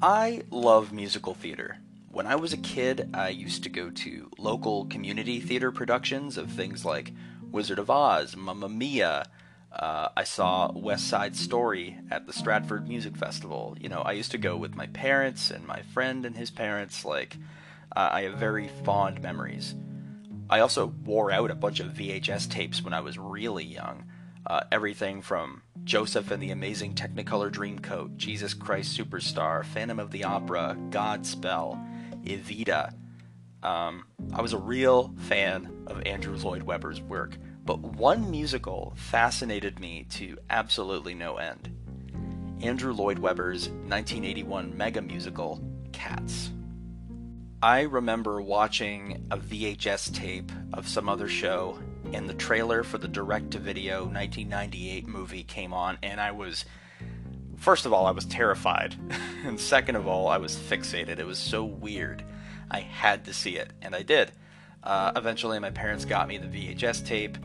I love musical theater. When I was a kid, I used to go to local community theater productions of things like Wizard of Oz, Mamma Mia. Uh, I saw West Side Story at the Stratford Music Festival. You know, I used to go with my parents and my friend and his parents. Like, uh, I have very fond memories. I also wore out a bunch of VHS tapes when I was really young. Uh, everything from Joseph and the Amazing Technicolor Dreamcoat, Jesus Christ Superstar, Phantom of the Opera, Godspell, Evita. Um, I was a real fan of Andrew Lloyd Webber's work, but one musical fascinated me to absolutely no end Andrew Lloyd Webber's 1981 mega musical, Cats. I remember watching a VHS tape of some other show, and the trailer for the direct to video 1998 movie came on, and I was. First of all, I was terrified. and second of all, I was fixated. It was so weird. I had to see it, and I did. Uh, eventually, my parents got me the VHS tape.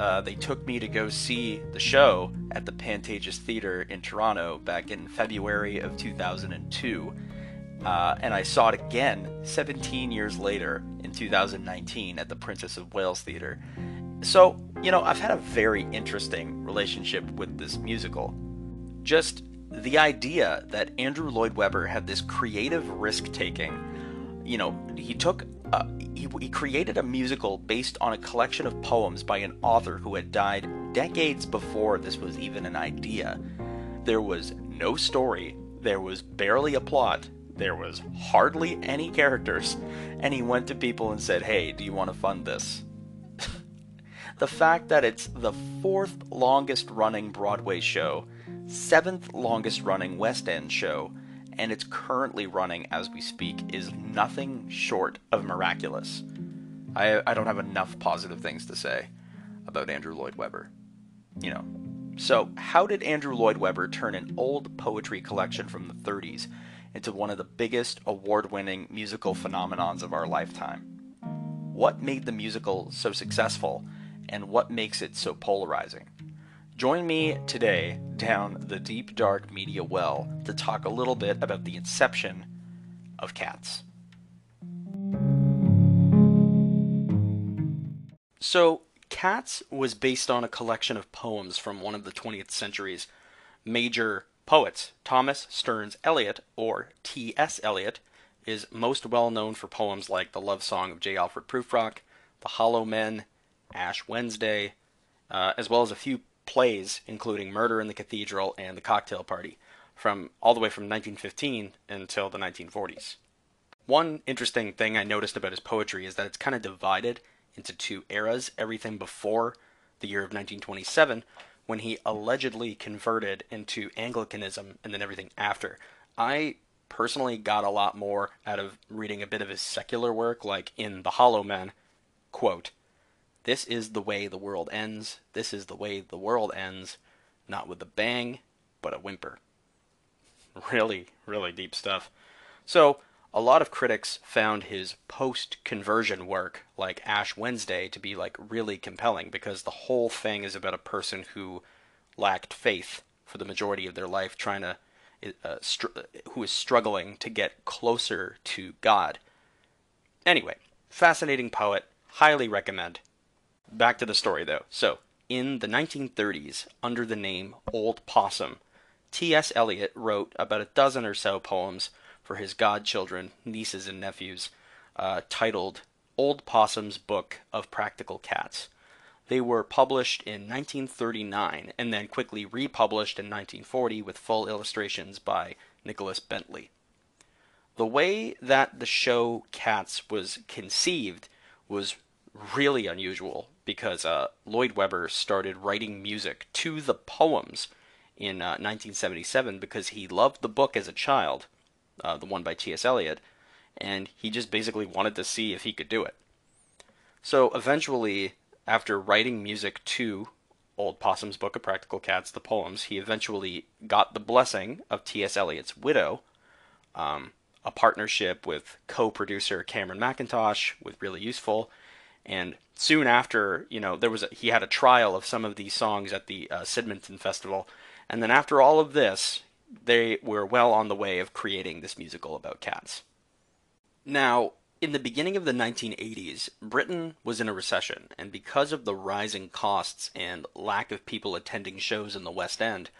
Uh, they took me to go see the show at the Pantages Theatre in Toronto back in February of 2002 uh, and I saw it again 17 years later in 2019 at the Princess of Wales Theatre. So, you know, I've had a very interesting relationship with this musical. Just the idea that Andrew Lloyd Webber had this creative risk taking, you know, he took, uh, he, he created a musical based on a collection of poems by an author who had died decades before this was even an idea. There was no story, there was barely a plot, there was hardly any characters, and he went to people and said, Hey, do you want to fund this? The fact that it's the fourth longest running Broadway show, seventh longest running West End show, and it's currently running as we speak is nothing short of miraculous. I, I don't have enough positive things to say about Andrew Lloyd Webber. You know. So, how did Andrew Lloyd Webber turn an old poetry collection from the 30s into one of the biggest award winning musical phenomenons of our lifetime. What made the musical so successful, and what makes it so polarizing? Join me today down the deep, dark media well to talk a little bit about the inception of Cats. So, Cats was based on a collection of poems from one of the 20th century's major Poets Thomas Stearns Eliot, or T.S. Eliot, is most well known for poems like The Love Song of J. Alfred Prufrock, The Hollow Men, Ash Wednesday, uh, as well as a few plays, including Murder in the Cathedral and The Cocktail Party, from all the way from 1915 until the 1940s. One interesting thing I noticed about his poetry is that it's kind of divided into two eras everything before the year of 1927 when he allegedly converted into Anglicanism and then everything after. I personally got a lot more out of reading a bit of his secular work, like in The Hollow Men, quote, This is the way the world ends, this is the way the world ends, not with a bang, but a whimper. Really, really deep stuff. So, a lot of critics found his post conversion work, like Ash Wednesday, to be like really compelling because the whole thing is about a person who lacked faith for the majority of their life, trying to uh, str- who is struggling to get closer to God. Anyway, fascinating poet, highly recommend. Back to the story though. So, in the 1930s, under the name Old Possum, T.S. Eliot wrote about a dozen or so poems for his godchildren, nieces, and nephews, uh, titled Old Possum's Book of Practical Cats. They were published in 1939 and then quickly republished in 1940 with full illustrations by Nicholas Bentley. The way that the show Cats was conceived was really unusual because uh, Lloyd Webber started writing music to the poems in uh, 1977 because he loved the book as a child uh, the one by T.S. Eliot, and he just basically wanted to see if he could do it. So eventually, after writing music to Old Possum's Book of Practical Cats, the poems, he eventually got the blessing of T.S. Eliot's widow, um, a partnership with co-producer Cameron Mackintosh, with really useful. And soon after, you know, there was a, he had a trial of some of these songs at the uh, Sydmonton Festival, and then after all of this, they were well on the way of creating this musical about cats. Now, in the beginning of the 1980s, Britain was in a recession, and because of the rising costs and lack of people attending shows in the West End,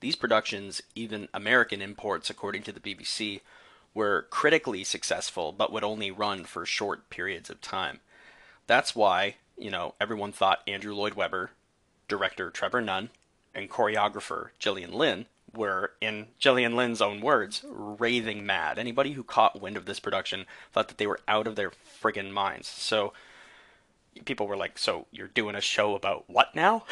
these productions, even American imports according to the BBC, were critically successful but would only run for short periods of time. That's why, you know, everyone thought Andrew Lloyd Webber, director Trevor Nunn, and choreographer Gillian Lynne were, in Gillian Lynne's own words, raving mad. Anybody who caught wind of this production thought that they were out of their friggin' minds. So people were like, "So you're doing a show about what now?"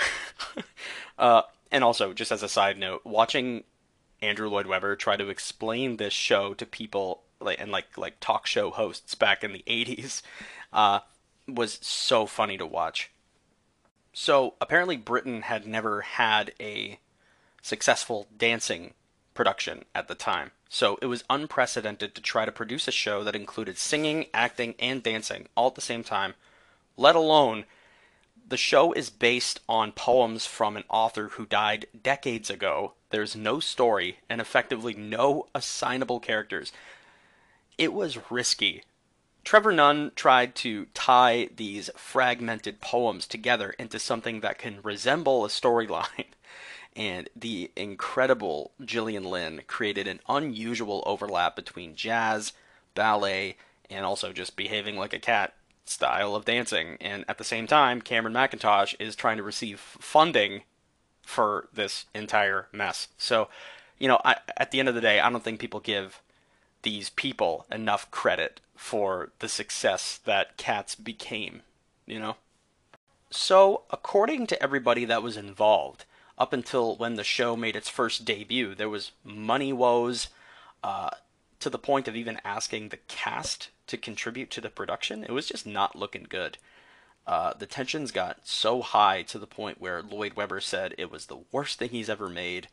uh, and also, just as a side note, watching Andrew Lloyd Webber try to explain this show to people like and like like talk show hosts back in the 80s uh, was so funny to watch. So apparently Britain had never had a successful dancing production at the time. So it was unprecedented to try to produce a show that included singing, acting, and dancing all at the same time, let alone the show is based on poems from an author who died decades ago. There's no story and effectively no assignable characters. It was risky. Trevor Nunn tried to tie these fragmented poems together into something that can resemble a storyline. And the incredible Gillian Lynne created an unusual overlap between jazz, ballet, and also just behaving like a cat style of dancing. And at the same time, Cameron Mackintosh is trying to receive funding for this entire mess. So, you know, I, at the end of the day, I don't think people give these people enough credit for the success that Cats became, you know? So, according to everybody that was involved, up until when the show made its first debut, there was money woes uh, to the point of even asking the cast to contribute to the production, it was just not looking good. Uh, the tensions got so high to the point where Lloyd Webber said it was the worst thing he's ever made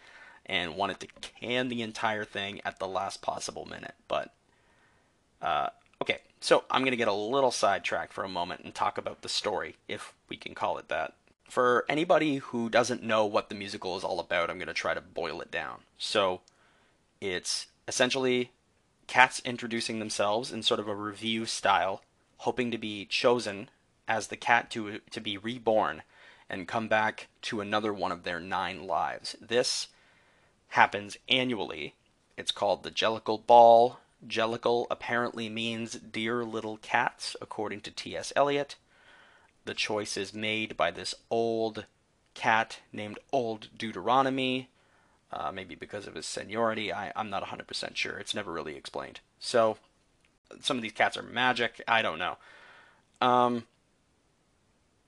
and wanted to can the entire thing at the last possible minute. But, uh, okay, so I'm going to get a little sidetracked for a moment and talk about the story, if we can call it that. For anybody who doesn't know what the musical is all about, I'm going to try to boil it down. So, it's essentially cats introducing themselves in sort of a review style, hoping to be chosen as the cat to to be reborn and come back to another one of their nine lives. This happens annually. It's called the Jellicle Ball. Jellicle apparently means dear little cats, according to T.S. Eliot. The choice is made by this old cat named Old Deuteronomy, uh, maybe because of his seniority. I, I'm not 100% sure. It's never really explained. So, some of these cats are magic. I don't know. Um,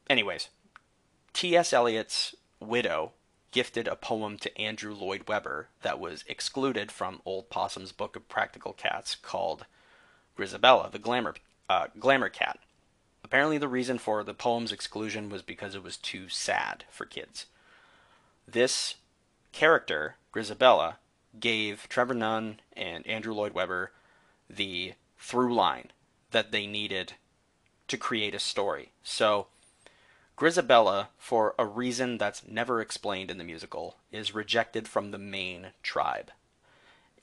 anyways, T.S. Eliot's widow gifted a poem to Andrew Lloyd Webber that was excluded from Old Possum's book of practical cats called Grizabella, the glamour, uh, glamour cat. Apparently, the reason for the poem's exclusion was because it was too sad for kids. This character, Grizabella, gave Trevor Nunn and Andrew Lloyd Webber the through line that they needed to create a story. So, Grizabella, for a reason that's never explained in the musical, is rejected from the main tribe.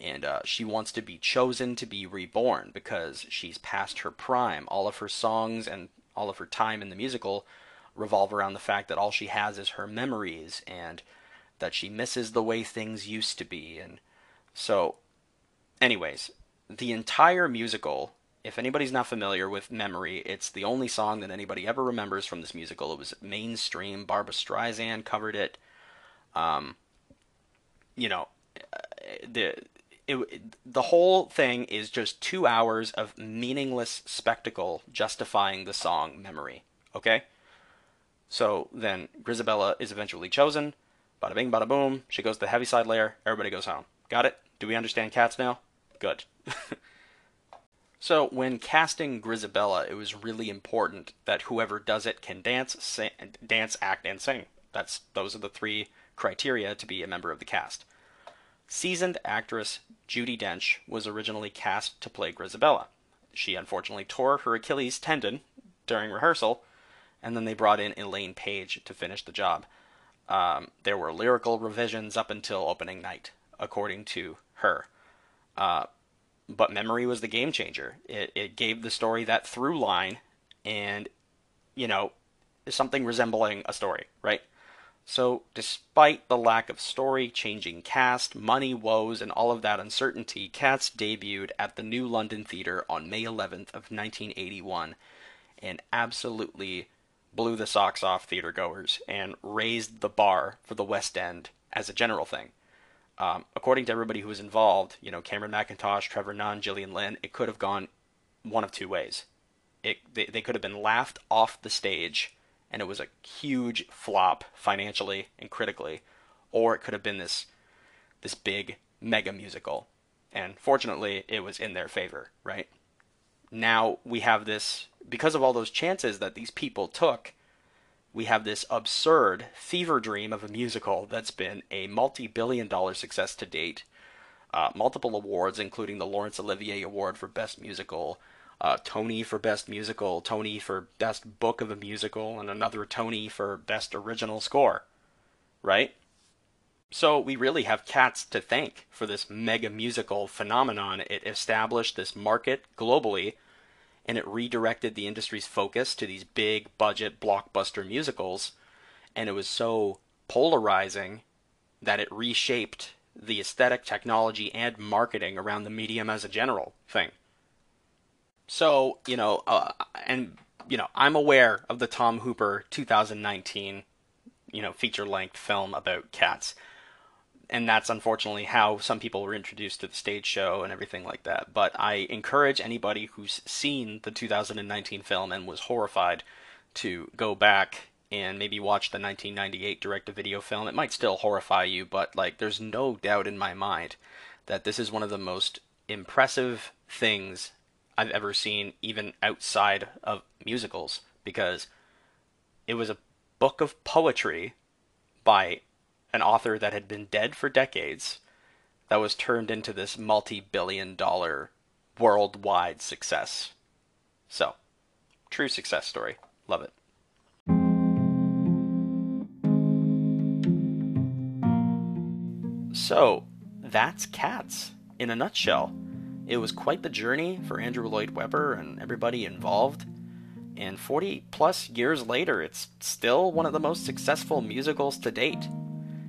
And uh, she wants to be chosen to be reborn because she's past her prime. All of her songs and all of her time in the musical revolve around the fact that all she has is her memories and that she misses the way things used to be. And so, anyways, the entire musical, if anybody's not familiar with Memory, it's the only song that anybody ever remembers from this musical. It was mainstream. Barbra Streisand covered it. Um, you know, uh, the it, the whole thing is just two hours of meaningless spectacle justifying the song Memory. Okay? So then Grizabella is eventually chosen. Bada bing, bada boom. She goes to the Heaviside layer. Everybody goes home. Got it? Do we understand cats now? Good. so when casting Grizabella, it was really important that whoever does it can dance, sing, dance, act, and sing. That's those are the three criteria to be a member of the cast. Seasoned actress Judi Dench was originally cast to play Grizabella. She unfortunately tore her Achilles tendon during rehearsal, and then they brought in Elaine Paige to finish the job. Um, there were lyrical revisions up until opening night. according to her. Uh, but memory was the game changer. It, it gave the story that through line and, you know, something resembling a story, right? So, despite the lack of story, changing cast, money woes, and all of that uncertainty, Cats debuted at the New London Theatre on May 11th of 1981 and absolutely blew the socks off theatergoers and raised the bar for the West End as a general thing. Um, according to everybody who was involved, you know, Cameron Mackintosh, Trevor Nunn, Gillian Lynne, it could have gone one of two ways. It, they, they could have been laughed off the stage and it was a huge flop financially and critically, or it could have been this this big mega musical. And fortunately, it was in their favor, right? Now we have this because of all those chances that these people took, we have this absurd fever dream of a musical that's been a multi-billion dollar success to date. Uh, multiple awards, including the Laurence Olivier Award for Best Musical, uh, Tony for Best Musical, Tony for Best Book of a Musical, and another Tony for Best Original Score. Right? So we really have Cats to thank for this mega musical phenomenon. It established this market globally, and it redirected the industry's focus to these big budget blockbuster musicals. And it was so polarizing that it reshaped the aesthetic, technology, and marketing around the medium as a general thing. So, you know, uh, and, you know, I'm aware of the Tom Hooper 2019, you know, feature length film about cats. And that's unfortunately how some people were introduced to the stage show and everything like that. But I encourage anybody who's seen the 2019 film and was horrified to go back and maybe watch the 1998 direct to video film. It might still horrify you, but like there's no doubt in my mind that this is one of the most impressive things I've ever seen, even outside of musicals, because it was a book of poetry by an author that had been dead for decades that was turned into this multi billion dollar worldwide success. So, true success story. Love it. So, that's Cats in a nutshell. It was quite the journey for Andrew Lloyd Webber and everybody involved. And 40 plus years later, it's still one of the most successful musicals to date.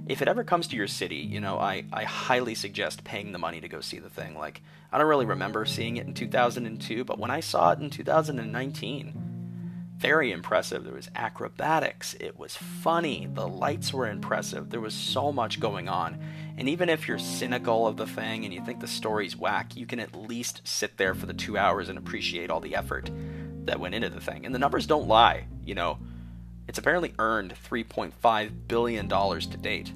If it ever comes to your city, you know, I, I highly suggest paying the money to go see the thing. Like, I don't really remember seeing it in 2002, but when I saw it in 2019, very impressive. There was acrobatics, it was funny, the lights were impressive, there was so much going on. And even if you're cynical of the thing and you think the story's whack, you can at least sit there for the two hours and appreciate all the effort that went into the thing. And the numbers don't lie, you know. It's apparently earned $3.5 billion to date.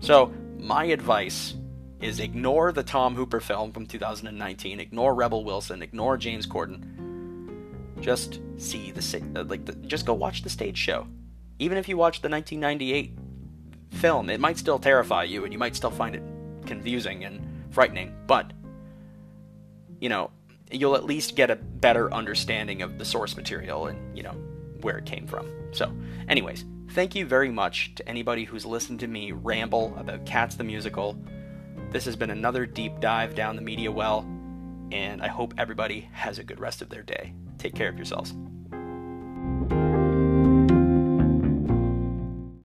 So, my advice is ignore the Tom Hooper film from 2019, ignore Rebel Wilson, ignore James Corden. Just see the uh, like the, just go watch the stage show. Even if you watch the 1998 film, it might still terrify you and you might still find it confusing and frightening, but you know, you'll at least get a better understanding of the source material and, you know, where it came from. So, anyways, thank you very much to anybody who's listened to me ramble about Cats the Musical. This has been another deep dive down the media well, and I hope everybody has a good rest of their day. Take care of yourselves.